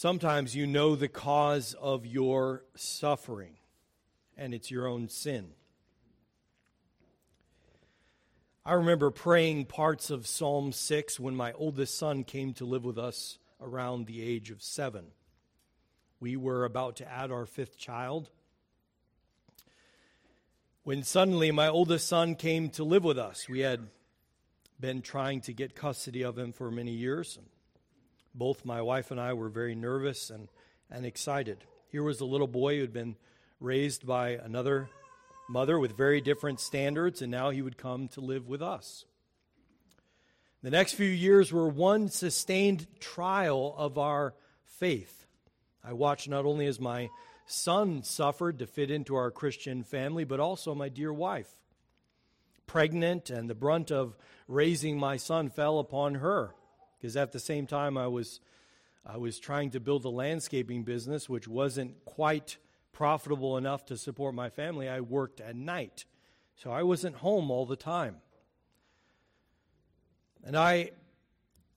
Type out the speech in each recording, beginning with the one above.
Sometimes you know the cause of your suffering, and it's your own sin. I remember praying parts of Psalm 6 when my oldest son came to live with us around the age of seven. We were about to add our fifth child. When suddenly my oldest son came to live with us, we had been trying to get custody of him for many years. Both my wife and I were very nervous and, and excited. Here was a little boy who had been raised by another mother with very different standards, and now he would come to live with us. The next few years were one sustained trial of our faith. I watched not only as my son suffered to fit into our Christian family, but also my dear wife. Pregnant, and the brunt of raising my son fell upon her, because at the same time I was, I was trying to build a landscaping business, which wasn't quite profitable enough to support my family, I worked at night. So I wasn't home all the time. And I,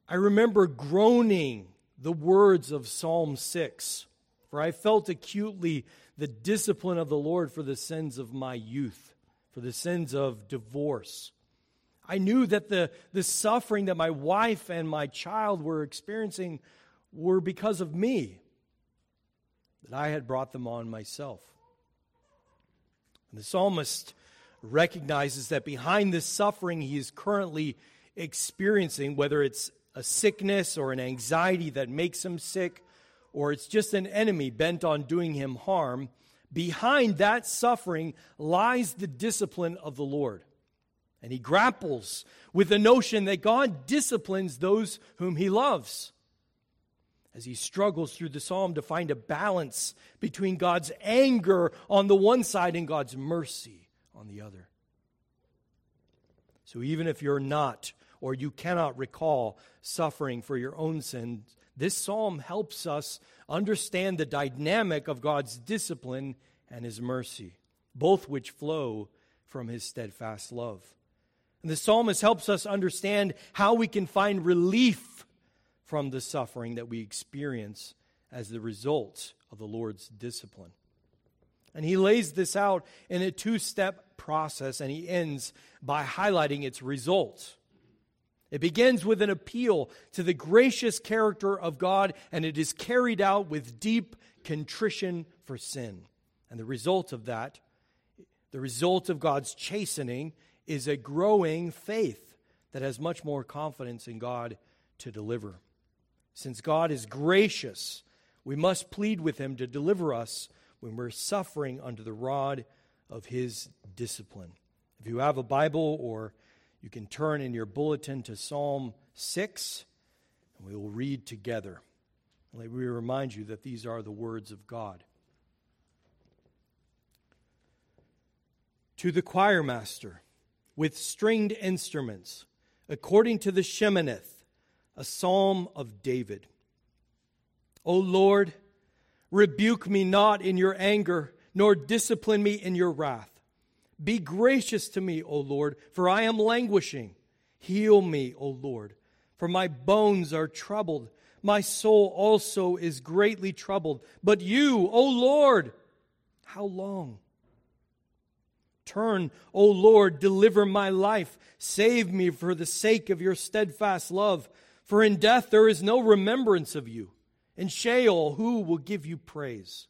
I remember groaning the words of Psalm 6, for I felt acutely the discipline of the Lord for the sins of my youth, for the sins of divorce. I knew that the, the suffering that my wife and my child were experiencing were because of me that I had brought them on myself. And the psalmist recognizes that behind this suffering he is currently experiencing, whether it's a sickness or an anxiety that makes him sick, or it's just an enemy bent on doing him harm, behind that suffering lies the discipline of the Lord. And he grapples with the notion that God disciplines those whom he loves as he struggles through the psalm to find a balance between God's anger on the one side and God's mercy on the other. So, even if you're not or you cannot recall suffering for your own sins, this psalm helps us understand the dynamic of God's discipline and his mercy, both which flow from his steadfast love. And the psalmist helps us understand how we can find relief from the suffering that we experience as the result of the Lord's discipline. And he lays this out in a two step process, and he ends by highlighting its result. It begins with an appeal to the gracious character of God, and it is carried out with deep contrition for sin. And the result of that, the result of God's chastening, is a growing faith that has much more confidence in God to deliver. Since God is gracious, we must plead with Him to deliver us when we're suffering under the rod of His discipline. If you have a Bible, or you can turn in your bulletin to Psalm 6, and we will read together. Let me remind you that these are the words of God. To the choir master with stringed instruments, according to the Sheminith a psalm of David. O Lord, rebuke me not in your anger, nor discipline me in your wrath. Be gracious to me, O Lord, for I am languishing. Heal me, O Lord, for my bones are troubled. My soul also is greatly troubled. But you, O Lord, how long? Turn, O Lord, deliver my life. Save me for the sake of your steadfast love. For in death there is no remembrance of you. In Sheol, who will give you praise?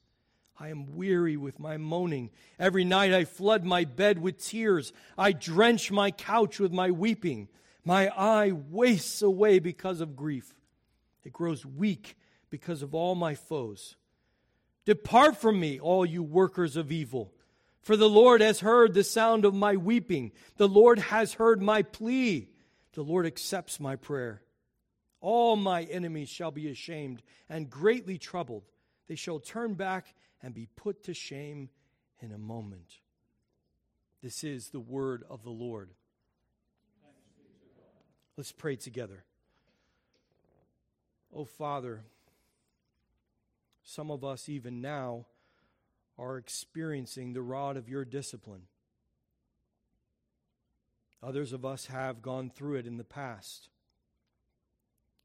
I am weary with my moaning. Every night I flood my bed with tears. I drench my couch with my weeping. My eye wastes away because of grief. It grows weak because of all my foes. Depart from me, all you workers of evil. For the Lord has heard the sound of my weeping. The Lord has heard my plea. The Lord accepts my prayer. All my enemies shall be ashamed and greatly troubled. They shall turn back and be put to shame in a moment. This is the word of the Lord. Let's pray together. Oh, Father, some of us even now are experiencing the rod of your discipline. Others of us have gone through it in the past.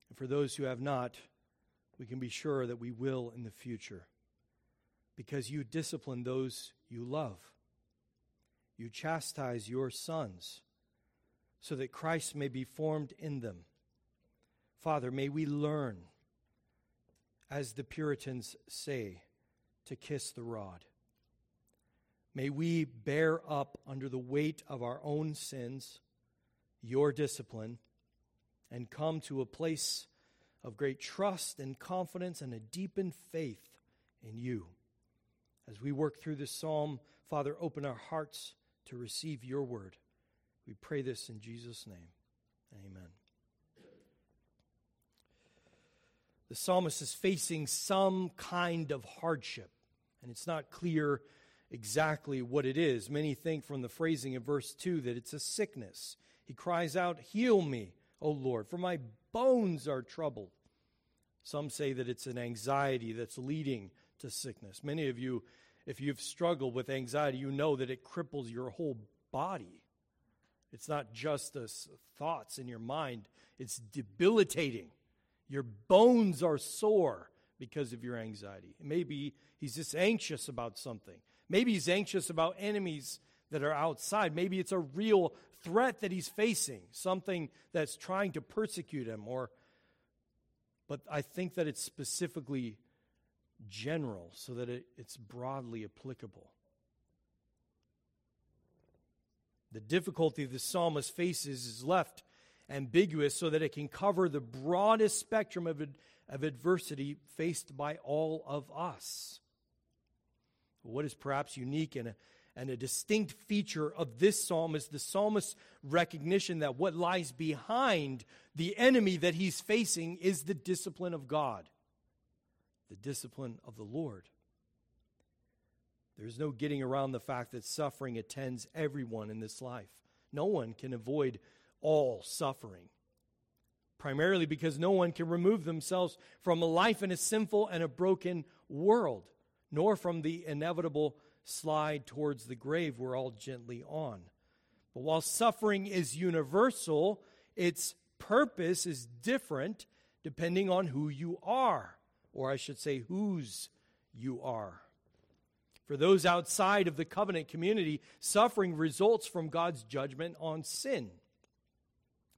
And for those who have not, we can be sure that we will in the future because you discipline those you love. You chastise your sons so that Christ may be formed in them. Father, may we learn, as the Puritans say, to kiss the rod. May we bear up under the weight of our own sins, your discipline, and come to a place of great trust and confidence and a deepened faith in you. As we work through this psalm, Father, open our hearts to receive your word. We pray this in Jesus' name. Amen. The psalmist is facing some kind of hardship, and it's not clear exactly what it is. Many think from the phrasing of verse 2 that it's a sickness. He cries out, Heal me, O Lord, for my bones are troubled. Some say that it's an anxiety that's leading to sickness. Many of you, if you've struggled with anxiety, you know that it cripples your whole body. It's not just the thoughts in your mind, it's debilitating. Your bones are sore because of your anxiety. Maybe he's just anxious about something. Maybe he's anxious about enemies that are outside. Maybe it's a real threat that he's facing, something that's trying to persecute him or but I think that it's specifically general so that it, it's broadly applicable. The difficulty the psalmist faces is left ambiguous so that it can cover the broadest spectrum of, of adversity faced by all of us. What is perhaps unique and a, and a distinct feature of this psalm is the psalmist's recognition that what lies behind the enemy that he's facing is the discipline of God, the discipline of the Lord. There's no getting around the fact that suffering attends everyone in this life. No one can avoid all suffering. Primarily because no one can remove themselves from a life in a sinful and a broken world, nor from the inevitable slide towards the grave we're all gently on. But while suffering is universal, its purpose is different depending on who you are, or I should say, whose you are. For those outside of the covenant community, suffering results from God's judgment on sin,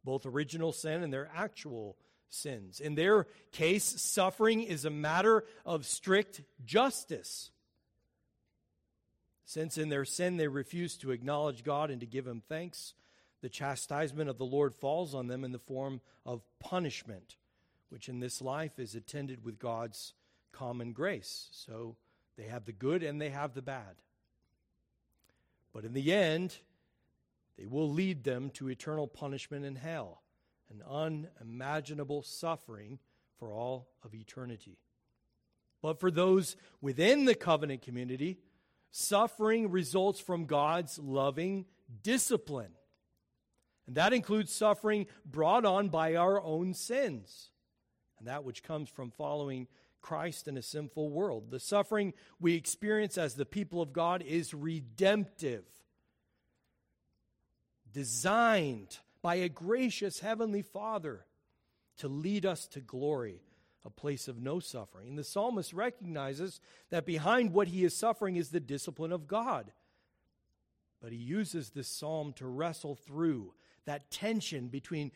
both original sin and their actual sins. In their case, suffering is a matter of strict justice. Since in their sin they refuse to acknowledge God and to give Him thanks, the chastisement of the Lord falls on them in the form of punishment, which in this life is attended with God's common grace. So they have the good and they have the bad. But in the end, they will lead them to eternal punishment in hell, an unimaginable suffering for all of eternity. But for those within the covenant community, suffering results from God's loving discipline. And that includes suffering brought on by our own sins and that which comes from following Christ in a sinful world. The suffering we experience as the people of God is redemptive, designed by a gracious Heavenly Father to lead us to glory a place of no suffering. The psalmist recognizes that behind what he is suffering is the discipline of God. But he uses this psalm to wrestle through that tension between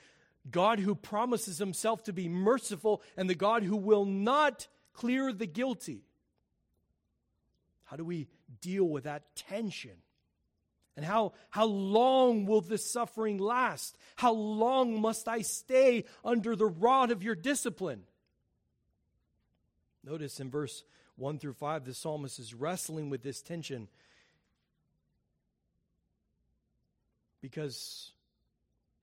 God who promises himself to be merciful and the God who will not clear the guilty. How do we deal with that tension? And how, how long will this suffering last? How long must I stay under the rod of your discipline? Notice in verse 1 through 5, the psalmist is wrestling with this tension because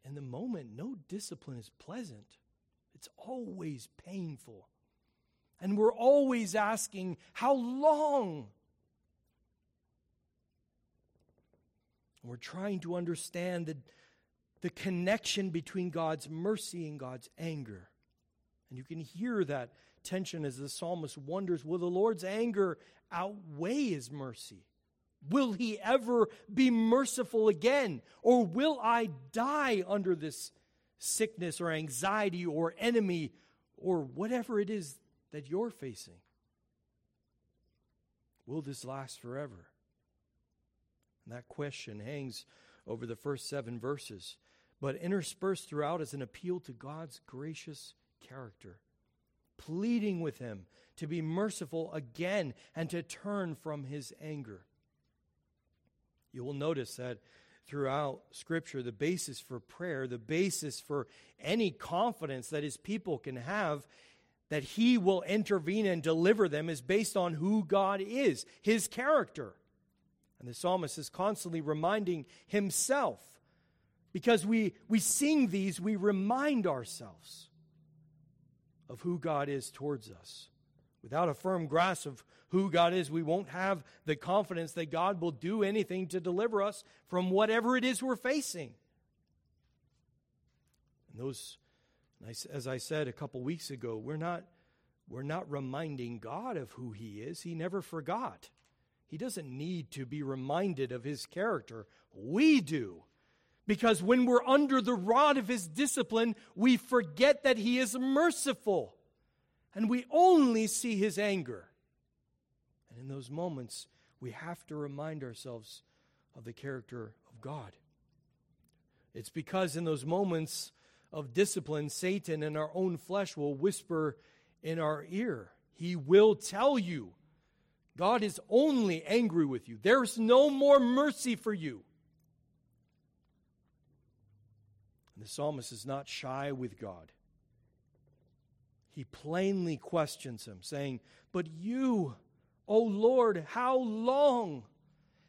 in the moment, no discipline is pleasant, it's always painful. And we're always asking, How long? We're trying to understand the, the connection between God's mercy and God's anger. And you can hear that tension as the psalmist wonders will the Lord's anger outweigh his mercy? Will he ever be merciful again? Or will I die under this sickness or anxiety or enemy or whatever it is that you're facing? Will this last forever? That question hangs over the first seven verses, but interspersed throughout is an appeal to God's gracious character, pleading with Him to be merciful again and to turn from His anger. You will notice that throughout Scripture, the basis for prayer, the basis for any confidence that His people can have that He will intervene and deliver them is based on who God is, His character. And the psalmist is constantly reminding himself. Because we, we sing these, we remind ourselves of who God is towards us. Without a firm grasp of who God is, we won't have the confidence that God will do anything to deliver us from whatever it is we're facing. And those, as I said a couple weeks ago, we're not, we're not reminding God of who He is. He never forgot. He doesn't need to be reminded of his character. We do. Because when we're under the rod of his discipline, we forget that he is merciful. And we only see his anger. And in those moments, we have to remind ourselves of the character of God. It's because in those moments of discipline, Satan and our own flesh will whisper in our ear. He will tell you God is only angry with you. There's no more mercy for you. And the psalmist is not shy with God. He plainly questions him, saying, But you, O Lord, how long?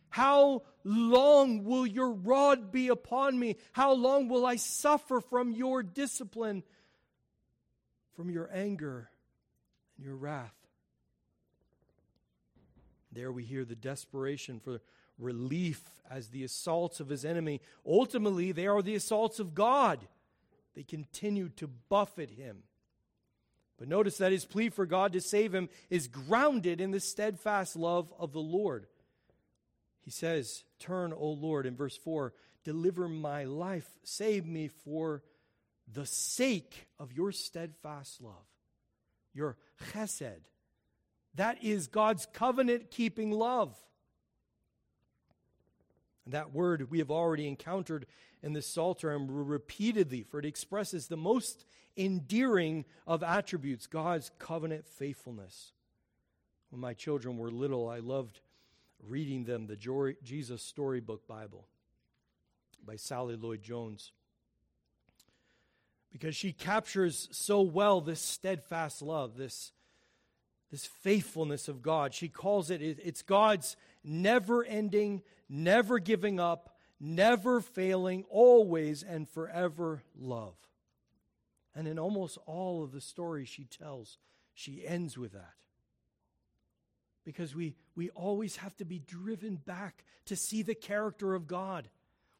How long will your rod be upon me? How long will I suffer from your discipline, from your anger and your wrath? There we hear the desperation for relief as the assaults of his enemy. Ultimately, they are the assaults of God. They continue to buffet him. But notice that his plea for God to save him is grounded in the steadfast love of the Lord. He says, Turn, O Lord, in verse 4, deliver my life, save me for the sake of your steadfast love, your chesed, that is God's covenant keeping love. That word we have already encountered in the Psalter and repeatedly, for it expresses the most endearing of attributes God's covenant faithfulness. When my children were little, I loved reading them the Jesus Storybook Bible by Sally Lloyd Jones because she captures so well this steadfast love, this this faithfulness of God. She calls it, it's God's never ending, never giving up, never failing, always and forever love. And in almost all of the stories she tells, she ends with that. Because we, we always have to be driven back to see the character of God.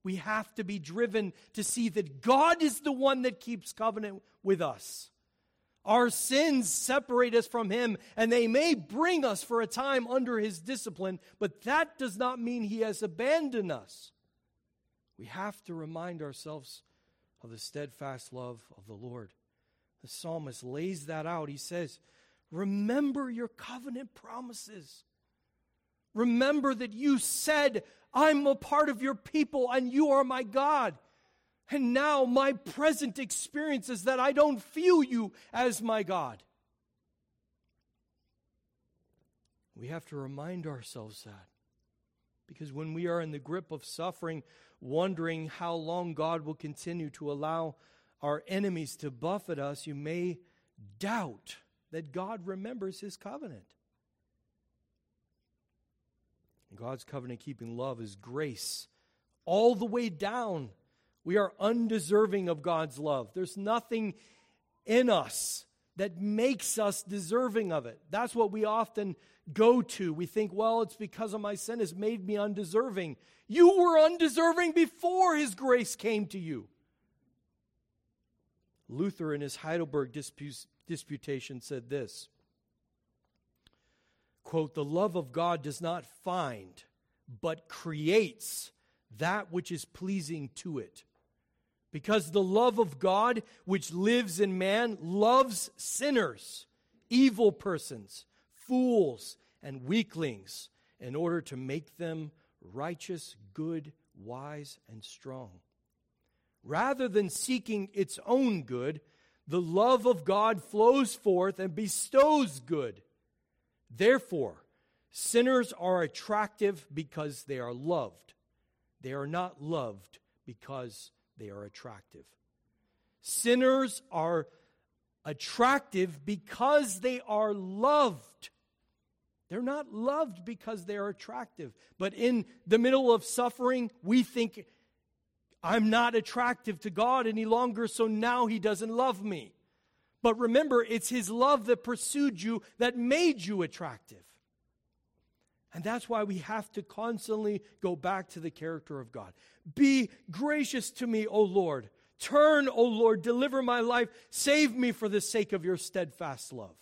We have to be driven to see that God is the one that keeps covenant with us. Our sins separate us from Him, and they may bring us for a time under His discipline, but that does not mean He has abandoned us. We have to remind ourselves of the steadfast love of the Lord. The psalmist lays that out. He says, Remember your covenant promises. Remember that you said, I'm a part of your people and you are my God. And now my present experience is that I don't feel you as my God. We have to remind ourselves that. Because when we are in the grip of suffering, wondering how long God will continue to allow our enemies to buffet us, you may doubt that God remembers his covenant. God's covenant keeping love is grace all the way down we are undeserving of God's love. There's nothing in us that makes us deserving of it. That's what we often go to. We think, well, it's because of my sin has made me undeserving. You were undeserving before his grace came to you. Luther, in his Heidelberg disputation, said this quote, The love of God does not find, but creates that which is pleasing to it. Because the love of God, which lives in man, loves sinners, evil persons, fools, and weaklings in order to make them righteous, good, wise, and strong. Rather than seeking its own good, the love of God flows forth and bestows good. Therefore, sinners are attractive because they are loved. They are not loved because they are attractive. Sinners are attractive because they are loved. They're not loved because they are attractive. But in the middle of suffering, we think, I'm not attractive to God any longer, so now He doesn't love me. But remember, it's His love that pursued you that made you attractive. And that's why we have to constantly go back to the character of God. Be gracious to me, O Lord. Turn, O Lord, deliver my life. Save me for the sake of your steadfast love.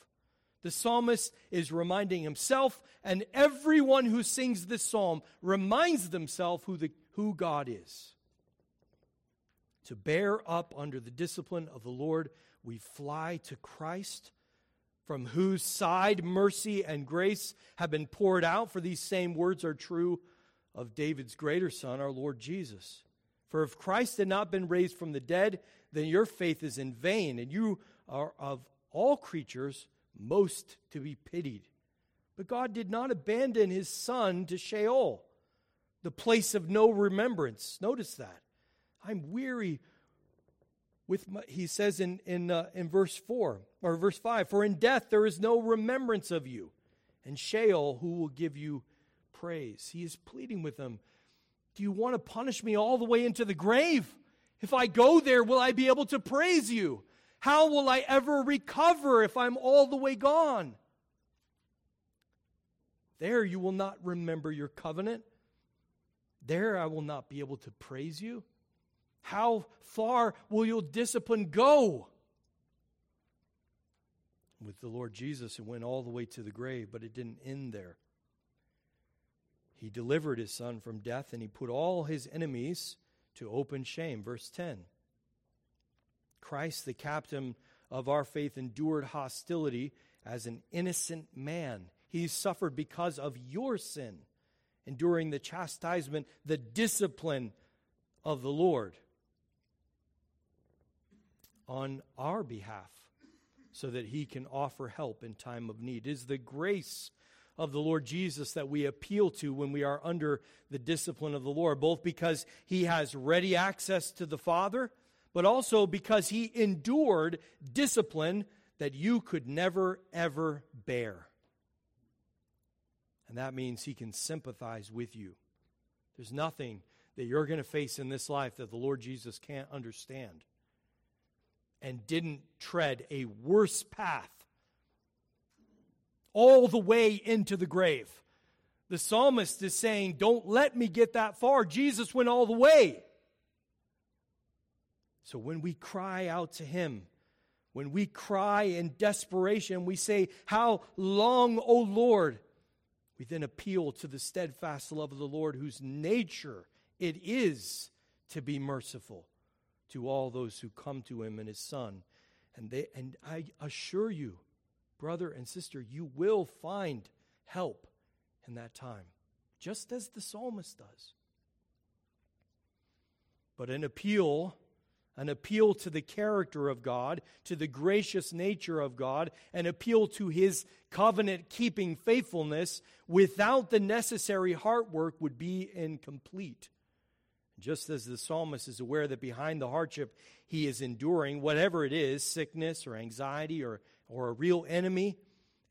The psalmist is reminding himself, and everyone who sings this psalm reminds themselves who, the, who God is. To bear up under the discipline of the Lord, we fly to Christ, from whose side mercy and grace have been poured out, for these same words are true of David's greater son, our Lord Jesus. For if Christ had not been raised from the dead, then your faith is in vain, and you are of all creatures most to be pitied. But God did not abandon his son to Sheol, the place of no remembrance. Notice that. I'm weary with my, he says in in uh, in verse 4 or verse 5 for in death there is no remembrance of you and Sheol who will give you praise he is pleading with them do you want to punish me all the way into the grave if I go there will I be able to praise you how will I ever recover if I'm all the way gone? There you will not remember your covenant. There I will not be able to praise you. How far will your discipline go? With the Lord Jesus, it went all the way to the grave, but it didn't end there. He delivered his son from death and he put all his enemies to open shame. Verse 10. Christ, the captain of our faith, endured hostility as an innocent man. He suffered because of your sin, enduring the chastisement, the discipline of the Lord on our behalf so that he can offer help in time of need. It is the grace of the Lord Jesus that we appeal to when we are under the discipline of the Lord, both because he has ready access to the Father but also because he endured discipline that you could never, ever bear. And that means he can sympathize with you. There's nothing that you're going to face in this life that the Lord Jesus can't understand and didn't tread a worse path all the way into the grave. The psalmist is saying, Don't let me get that far. Jesus went all the way. So when we cry out to Him, when we cry in desperation, we say, How long, O Lord? We then appeal to the steadfast love of the Lord, whose nature it is to be merciful to all those who come to Him and His Son. And, they, and I assure you, brother and sister, you will find help in that time, just as the psalmist does. But an appeal an appeal to the character of God, to the gracious nature of God, an appeal to his covenant keeping faithfulness without the necessary heart work would be incomplete. Just as the psalmist is aware that behind the hardship he is enduring, whatever it is sickness or anxiety or, or a real enemy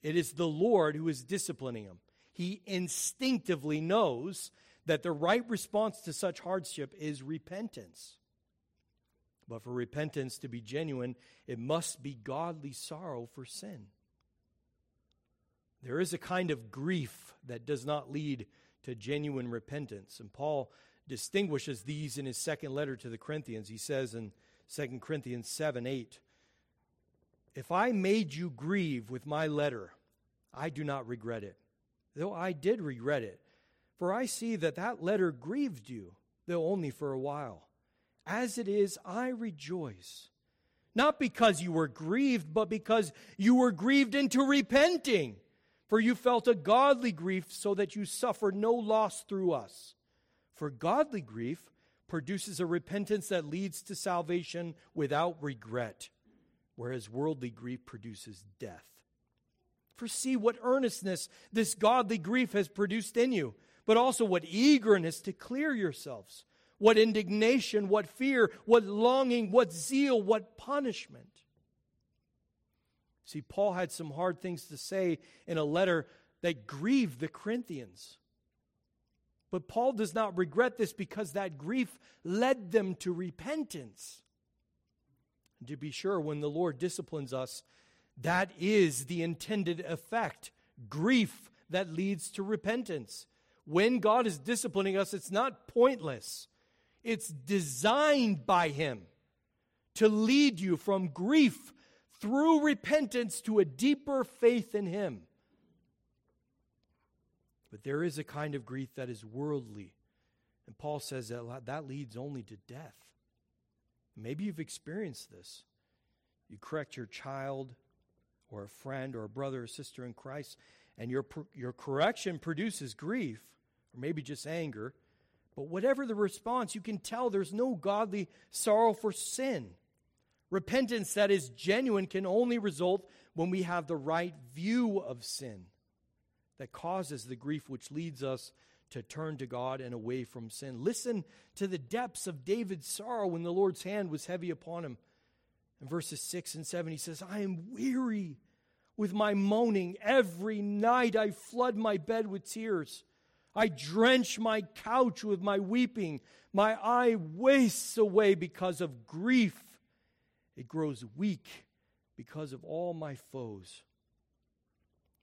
it is the Lord who is disciplining him. He instinctively knows that the right response to such hardship is repentance. But for repentance to be genuine, it must be godly sorrow for sin. There is a kind of grief that does not lead to genuine repentance. And Paul distinguishes these in his second letter to the Corinthians. He says in 2 Corinthians 7 8, If I made you grieve with my letter, I do not regret it, though I did regret it. For I see that that letter grieved you, though only for a while. As it is, I rejoice, not because you were grieved, but because you were grieved into repenting. For you felt a godly grief, so that you suffered no loss through us. For godly grief produces a repentance that leads to salvation without regret, whereas worldly grief produces death. For see what earnestness this godly grief has produced in you, but also what eagerness to clear yourselves, what indignation, what fear, what longing, what zeal, what punishment. See, Paul had some hard things to say in a letter that grieved the Corinthians. But Paul does not regret this because that grief led them to repentance. And to be sure, when the Lord disciplines us, that is the intended effect grief that leads to repentance. When God is disciplining us, it's not pointless, it's designed by Him to lead you from grief through repentance to a deeper faith in Him. But there is a kind of grief that is worldly. And Paul says that that leads only to death. Maybe you've experienced this. You correct your child or a friend or a brother or sister in Christ, and your, your correction produces grief, or maybe just anger. But whatever the response, you can tell there's no godly sorrow for sin. Repentance that is genuine can only result when we have the right view of sin that causes the grief which leads us to turn to God and away from sin. Listen to the depths of David's sorrow when the Lord's hand was heavy upon him. In verses 6 and 7, he says, I am weary with my moaning. Every night I flood my bed with tears. I drench my couch with my weeping. My eye wastes away because of grief. It grows weak because of all my foes.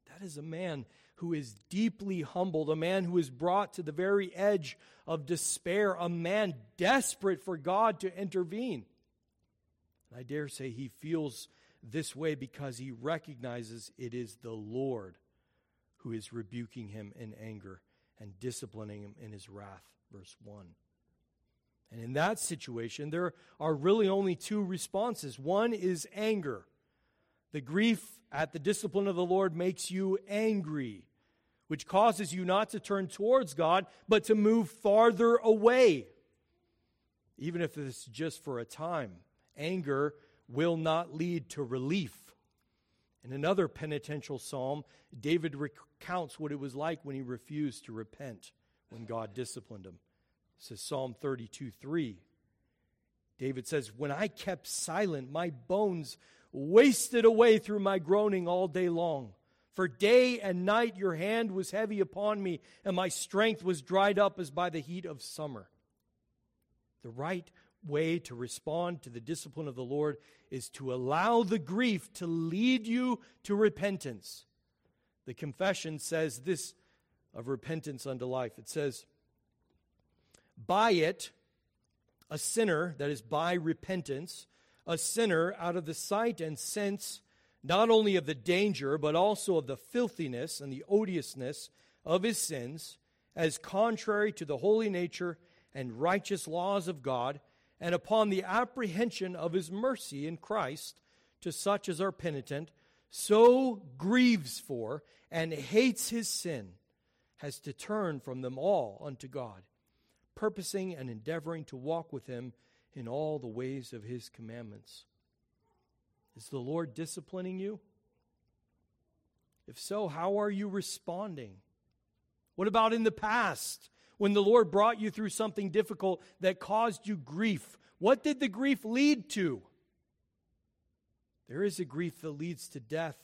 That is a man who is deeply humbled, a man who is brought to the very edge of despair, a man desperate for God to intervene. I dare say he feels this way because he recognizes it is the Lord who is rebuking him in anger and disciplining him in his wrath. Verse 1. And in that situation, there are really only two responses. One is anger. The grief at the discipline of the Lord makes you angry, which causes you not to turn towards God, but to move farther away, even if it's just for a time. Anger will not lead to relief. In another penitential psalm, David recounts what it was like when he refused to repent when God disciplined him. This is Psalm 32 3. David says, When I kept silent, my bones wasted away through my groaning all day long. For day and night your hand was heavy upon me, and my strength was dried up as by the heat of summer. The right way to respond to the discipline of the Lord is to allow the grief to lead you to repentance. The confession says this of repentance unto life it says, By it, a sinner, that is, by repentance, a sinner out of the sight and sense not only of the danger, but also of the filthiness and the odiousness of his sins, as contrary to the holy nature and righteous laws of God and upon the apprehension of his mercy in Christ to such as are penitent, so grieves for and hates his sin, has to turn from them all unto God, purposing and endeavoring to walk with him in all the ways of his commandments. Is the Lord disciplining you? If so, how are you responding? What about in the past? when the Lord brought you through something difficult that caused you grief, what did the grief lead to? There is a grief that leads to death.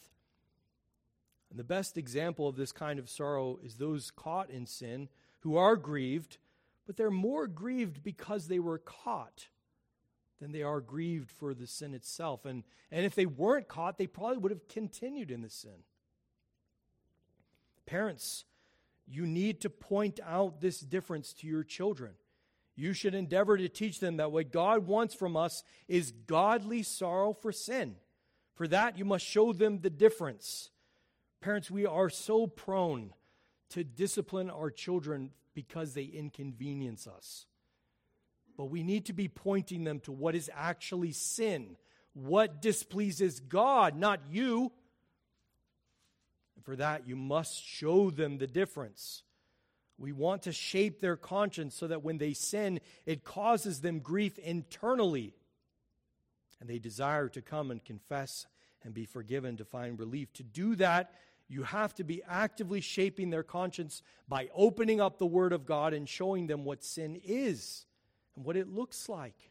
And the best example of this kind of sorrow is those caught in sin who are grieved, but they're more grieved because they were caught than they are grieved for the sin itself. And, and if they weren't caught, they probably would have continued in the sin. Parents, you need to point out this difference to your children. You should endeavor to teach them that what God wants from us is godly sorrow for sin. For that, you must show them the difference. Parents, we are so prone to discipline our children because they inconvenience us. But we need to be pointing them to what is actually sin, what displeases God, not you. And for that, you must show them the difference. We want to shape their conscience so that when they sin, it causes them grief internally. And they desire to come and confess and be forgiven to find relief. To do that, you have to be actively shaping their conscience by opening up the Word of God and showing them what sin is and what it looks like.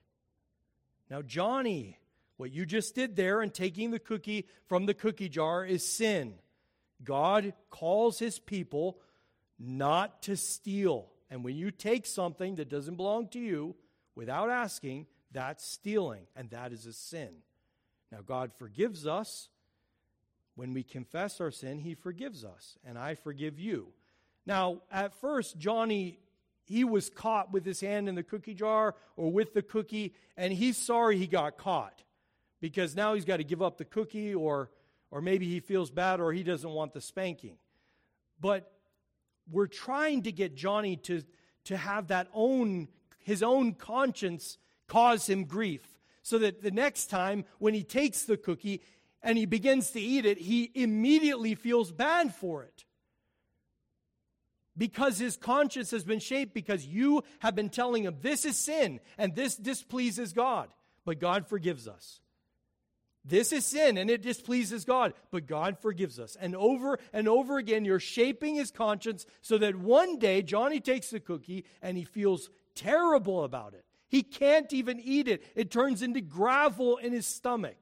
Now, Johnny, what you just did there and taking the cookie from the cookie jar is sin. God calls his people not to steal. And when you take something that doesn't belong to you without asking, that's stealing, and that is a sin. Now, God forgives us. When we confess our sin, he forgives us, and I forgive you. Now, at first, Johnny he was caught with his hand in the cookie jar or with the cookie, and he's sorry he got caught because now he's got to give up the cookie or or maybe he feels bad or he doesn't want the spanking. But we're trying to get Johnny to, to have that own his own conscience cause him grief so that the next time when he takes the cookie and he begins to eat it, he immediately feels bad for it. Because his conscience has been shaped, because you have been telling him this is sin and this displeases God. But God forgives us. This is sin and it displeases God, but God forgives us. And over and over again, you're shaping his conscience so that one day Johnny takes the cookie and he feels terrible about it. He can't even eat it, it turns into gravel in his stomach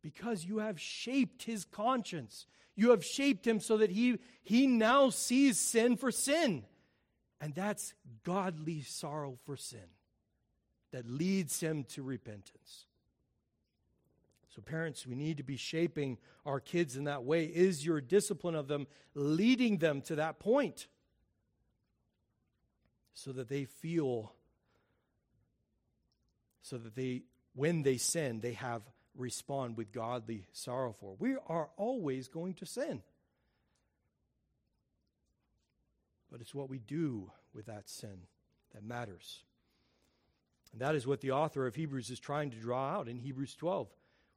because you have shaped his conscience. You have shaped him so that he, he now sees sin for sin. And that's godly sorrow for sin that leads him to repentance. So, parents, we need to be shaping our kids in that way. Is your discipline of them leading them to that point so that they feel, so that they, when they sin, they have respond with godly sorrow for? We are always going to sin. But it's what we do with that sin that matters. And that is what the author of Hebrews is trying to draw out in Hebrews 12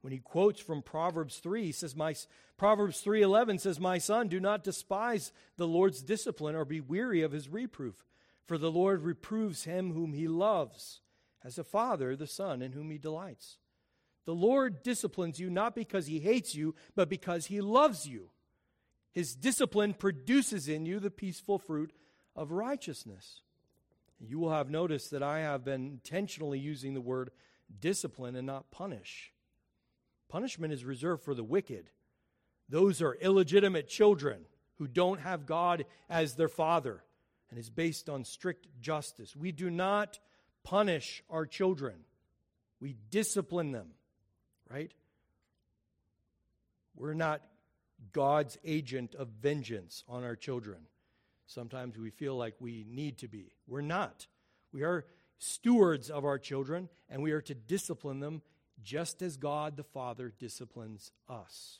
when he quotes from Proverbs 3, he says, my, Proverbs 3.11 says, My son, do not despise the Lord's discipline or be weary of his reproof. For the Lord reproves him whom he loves, as a father the son in whom he delights. The Lord disciplines you not because he hates you, but because he loves you. His discipline produces in you the peaceful fruit of righteousness. You will have noticed that I have been intentionally using the word discipline and not punish. Punishment is reserved for the wicked. Those are illegitimate children who don't have God as their father and is based on strict justice. We do not punish our children, we discipline them, right? We're not God's agent of vengeance on our children. Sometimes we feel like we need to be. We're not. We are stewards of our children, and we are to discipline them just as God the Father disciplines us.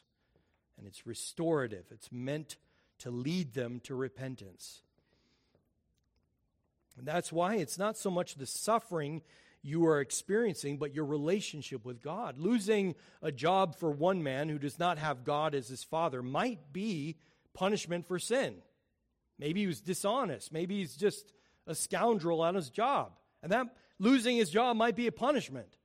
And it's restorative, it's meant to lead them to repentance. And that's why it's not so much the suffering you are experiencing, but your relationship with God. Losing a job for one man who does not have God as his father might be punishment for sin. Maybe he was dishonest. Maybe he's just a scoundrel on his job. And that losing his job might be a punishment.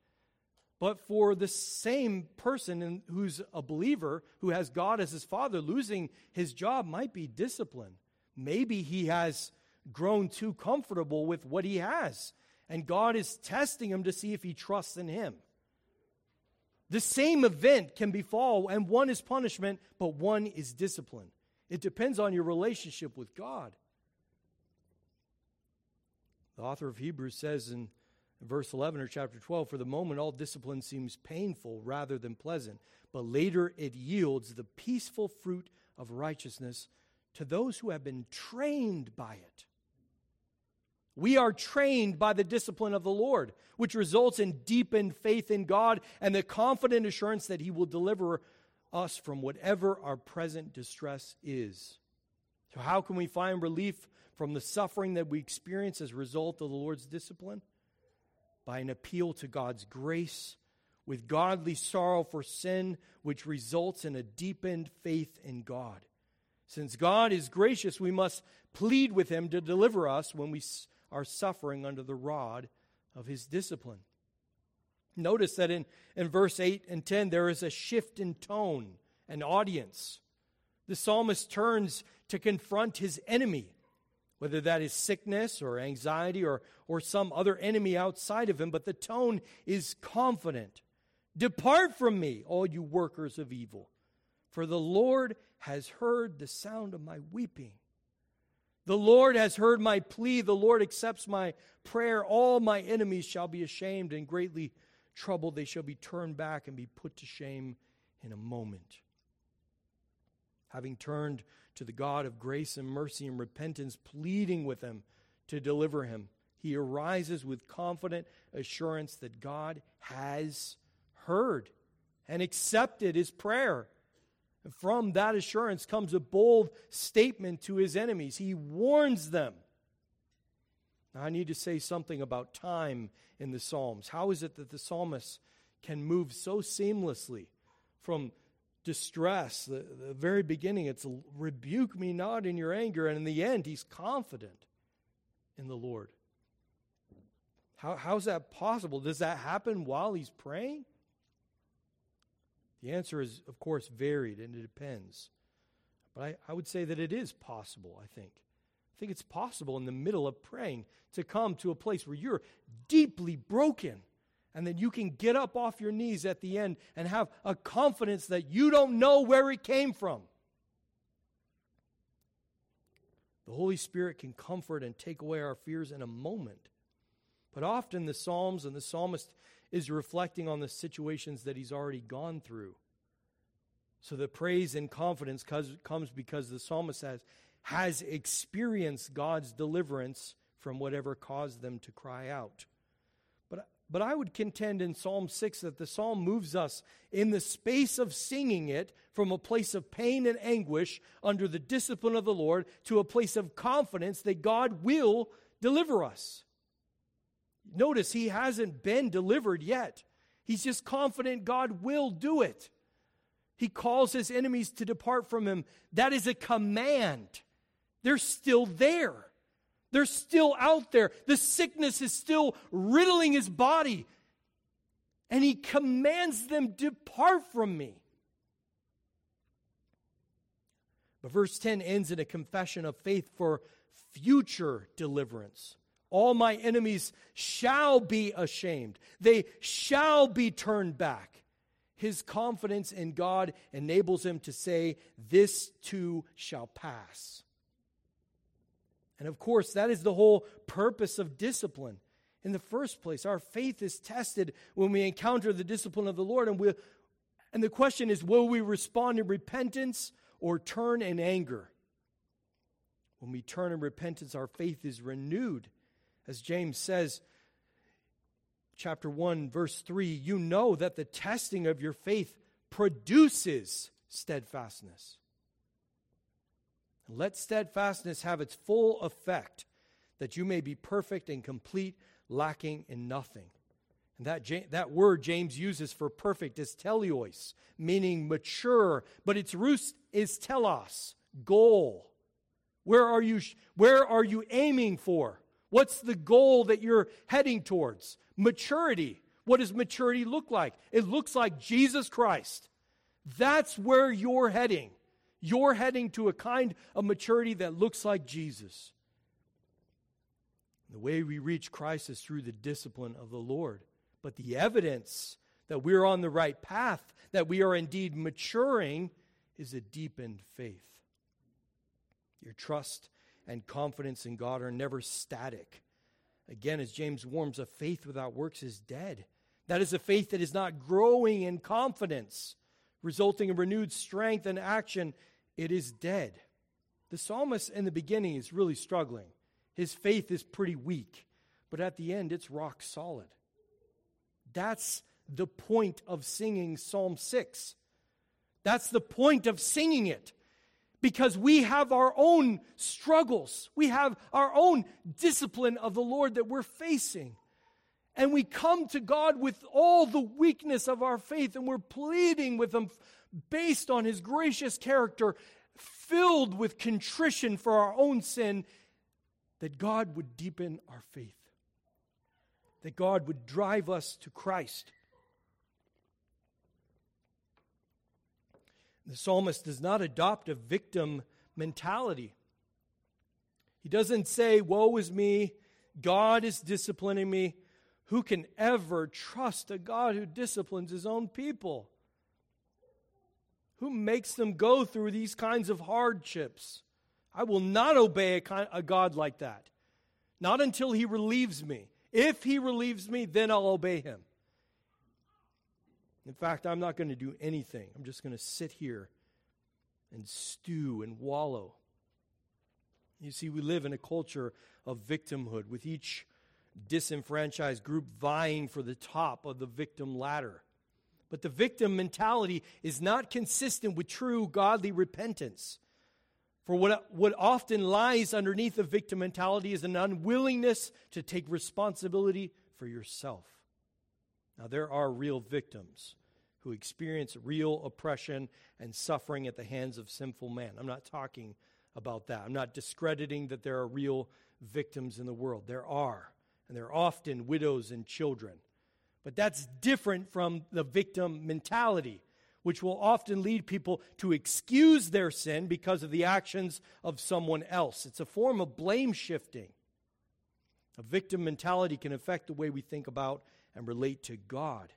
But for the same person in, who's a believer, who has God as his father, losing his job might be discipline. Maybe he has grown too comfortable with what he has, and God is testing him to see if he trusts in him. The same event can befall, and one is punishment, but one is discipline. It depends on your relationship with God. The author of Hebrews says in verse 11 or chapter 12 for the moment all discipline seems painful rather than pleasant but later it yields the peaceful fruit of righteousness to those who have been trained by it we are trained by the discipline of the Lord, which results in deepened faith in God and the confident assurance that He will deliver us from whatever our present distress is. So, how can we find relief from the suffering that we experience as a result of the Lord's discipline? by an appeal to God's grace with godly sorrow for sin, which results in a deepened faith in God. Since God is gracious, we must plead with Him to deliver us when we are suffering under the rod of His discipline. Notice that in, in verse 8 and 10, there is a shift in tone and audience. The psalmist turns to confront his enemy, whether that is sickness or anxiety or, or some other enemy outside of him, but the tone is confident. Depart from me, all you workers of evil, for the Lord has heard the sound of my weeping. The Lord has heard my plea. The Lord accepts my prayer. All my enemies shall be ashamed and greatly troubled. They shall be turned back and be put to shame in a moment. Having turned to the God of grace and mercy and repentance, pleading with him to deliver him, he arises with confident assurance that God has heard and accepted his prayer. And from that assurance comes a bold statement to his enemies. He warns them. Now, I need to say something about time in the Psalms. How is it that the psalmist can move so seamlessly from distress, the, the very beginning, it's rebuke me not in your anger, and in the end, he's confident in the Lord. How, how's that possible? Does that happen while he's praying? The answer is, of course, varied and it depends. But I, I would say that it is possible, I think. I think it's possible in the middle of praying to come to a place where you're deeply broken and then you can get up off your knees at the end and have a confidence that you don't know where it came from. The Holy Spirit can comfort and take away our fears in a moment. But often the Psalms and the psalmist is reflecting on the situations that he's already gone through. So the praise and confidence comes because the psalmist has, has experienced God's deliverance from whatever caused them to cry out. But, but I would contend in Psalm 6 that the psalm moves us in the space of singing it from a place of pain and anguish under the discipline of the Lord to a place of confidence that God will deliver us. Notice he hasn't been delivered yet. He's just confident God will do it. He calls his enemies to depart from him. That is a command. They're still there. They're still out there. The sickness is still riddling his body. And he commands them, Depart from me. But verse 10 ends in a confession of faith for future deliverance. All my enemies shall be ashamed, they shall be turned back. His confidence in God enables him to say, This too shall pass. And of course, that is the whole purpose of discipline. In the first place, our faith is tested when we encounter the discipline of the Lord. And, we, and the question is will we respond in repentance or turn in anger? When we turn in repentance, our faith is renewed as James says, chapter 1, verse 3, you know that the testing of your faith produces steadfastness. Let steadfastness have its full effect, that you may be perfect and complete, lacking in nothing. And that, that word James uses for perfect is teleios, meaning mature, but its root is telos, goal. Where are you, where are you aiming for? What's the goal that you're heading towards? Maturity. What does maturity look like? It looks like Jesus Christ. That's where you're heading. You're heading to a kind of maturity that looks like Jesus. The way we reach Christ is through the discipline of the Lord. But the evidence that we're on the right path, that we are indeed maturing, is a deepened faith. Your trust and confidence in God are never static. Again, as James warns, a faith without works is dead. That is a faith that is not growing in confidence, resulting in renewed strength and action. It is dead. The psalmist in the beginning is really struggling. His faith is pretty weak, but at the end, it's rock solid. That's the point of singing Psalm 6. That's the point of singing it because we have our own struggles. We have our own discipline of the Lord that we're facing. And we come to God with all the weakness of our faith, and we're pleading with Him based on His gracious character, filled with contrition for our own sin, that God would deepen our faith, that God would drive us to Christ. The psalmist does not adopt a victim mentality. He doesn't say, Woe is me, God is disciplining me. Who can ever trust a God who disciplines his own people? Who makes them go through these kinds of hardships? I will not obey a, a God like that. Not until he relieves me. If he relieves me, then I'll obey him. In fact, I'm not going to do anything. I'm just going to sit here and stew and wallow. You see, we live in a culture of victimhood, with each disenfranchised group vying for the top of the victim ladder. But the victim mentality is not consistent with true godly repentance. For what, what often lies underneath the victim mentality is an unwillingness to take responsibility for yourself. Now, there are real victims who experience real oppression and suffering at the hands of sinful man. I'm not talking about that. I'm not discrediting that there are real victims in the world. There are, and they're often widows and children. But that's different from the victim mentality, which will often lead people to excuse their sin because of the actions of someone else. It's a form of blame shifting. A victim mentality can affect the way we think about and relate to God.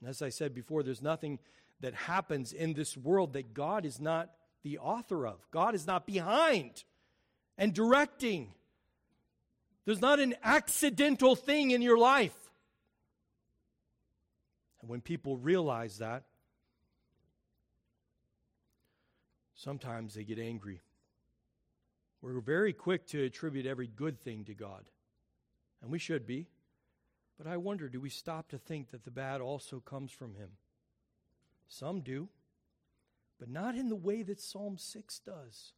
And as I said before, there's nothing that happens in this world that God is not the author of. God is not behind and directing. There's not an accidental thing in your life. And when people realize that, sometimes they get angry. We're very quick to attribute every good thing to God, and we should be. But I wonder do we stop to think that the bad also comes from Him? Some do, but not in the way that Psalm 6 does.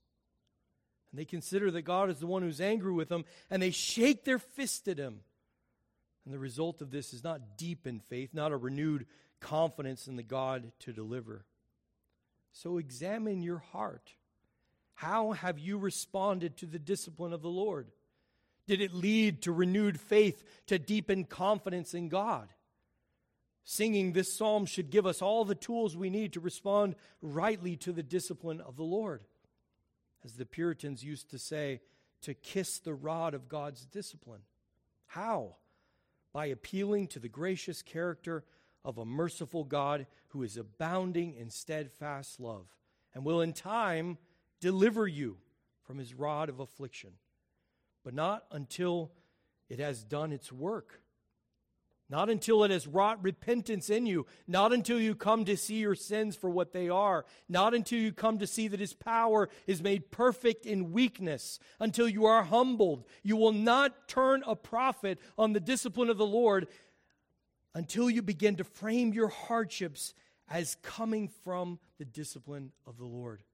And they consider that God is the one who's angry with them, and they shake their fist at Him. And the result of this is not deepened faith, not a renewed confidence in the God to deliver. So examine your heart. How have you responded to the discipline of the Lord? Did it lead to renewed faith, to deepen confidence in God? Singing this psalm should give us all the tools we need to respond rightly to the discipline of the Lord. As the Puritans used to say, to kiss the rod of God's discipline. How? By appealing to the gracious character of a merciful God who is abounding in steadfast love and will in time deliver you from his rod of affliction but not until it has done its work. Not until it has wrought repentance in you. Not until you come to see your sins for what they are. Not until you come to see that His power is made perfect in weakness. Until you are humbled. You will not turn a profit on the discipline of the Lord until you begin to frame your hardships as coming from the discipline of the Lord.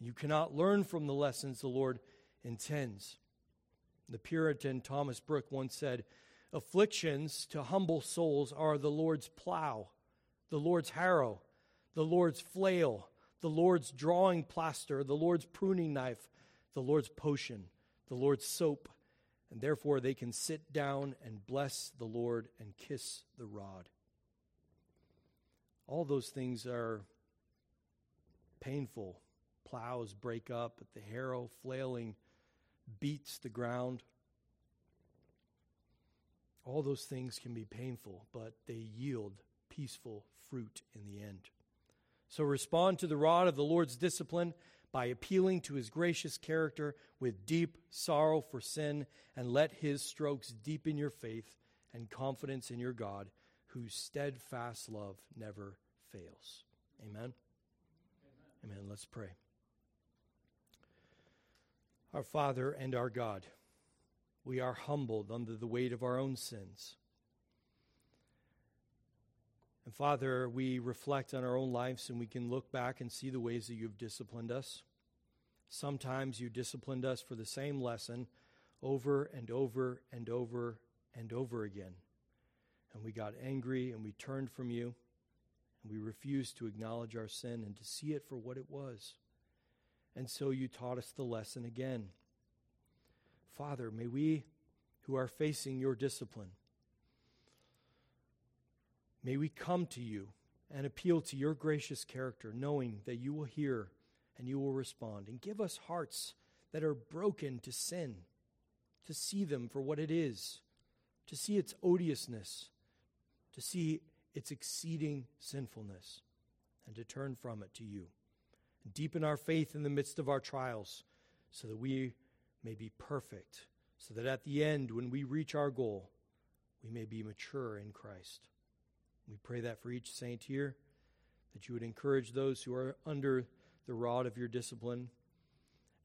You cannot learn from the lessons the Lord intends. The Puritan Thomas Brooks once said, Afflictions to humble souls are the Lord's plow, the Lord's harrow, the Lord's flail, the Lord's drawing plaster, the Lord's pruning knife, the Lord's potion, the Lord's soap, and therefore they can sit down and bless the Lord and kiss the rod. All those things are painful. Plows break up, the harrow flailing beats the ground. All those things can be painful, but they yield peaceful fruit in the end. So respond to the rod of the Lord's discipline by appealing to his gracious character with deep sorrow for sin, and let his strokes deepen your faith and confidence in your God, whose steadfast love never fails. Amen. Amen. Amen. Let's pray our Father and our God. We are humbled under the weight of our own sins. And Father, we reflect on our own lives and we can look back and see the ways that you've disciplined us. Sometimes you disciplined us for the same lesson over and over and over and over again. and we got angry and we turned from you and we refused to acknowledge our sin and to see it for what it was. And so you taught us the lesson again. Father, may we who are facing your discipline, may we come to you and appeal to your gracious character, knowing that you will hear and you will respond. And give us hearts that are broken to sin, to see them for what it is, to see its odiousness, to see its exceeding sinfulness, and to turn from it to you. Deepen our faith in the midst of our trials, so that we may be perfect, so that at the end, when we reach our goal, we may be mature in Christ. We pray that for each saint here, that you would encourage those who are under the rod of your discipline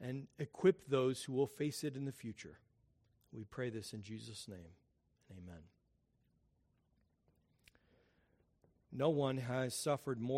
and equip those who will face it in the future. We pray this in Jesus' name. Amen. No one has suffered more.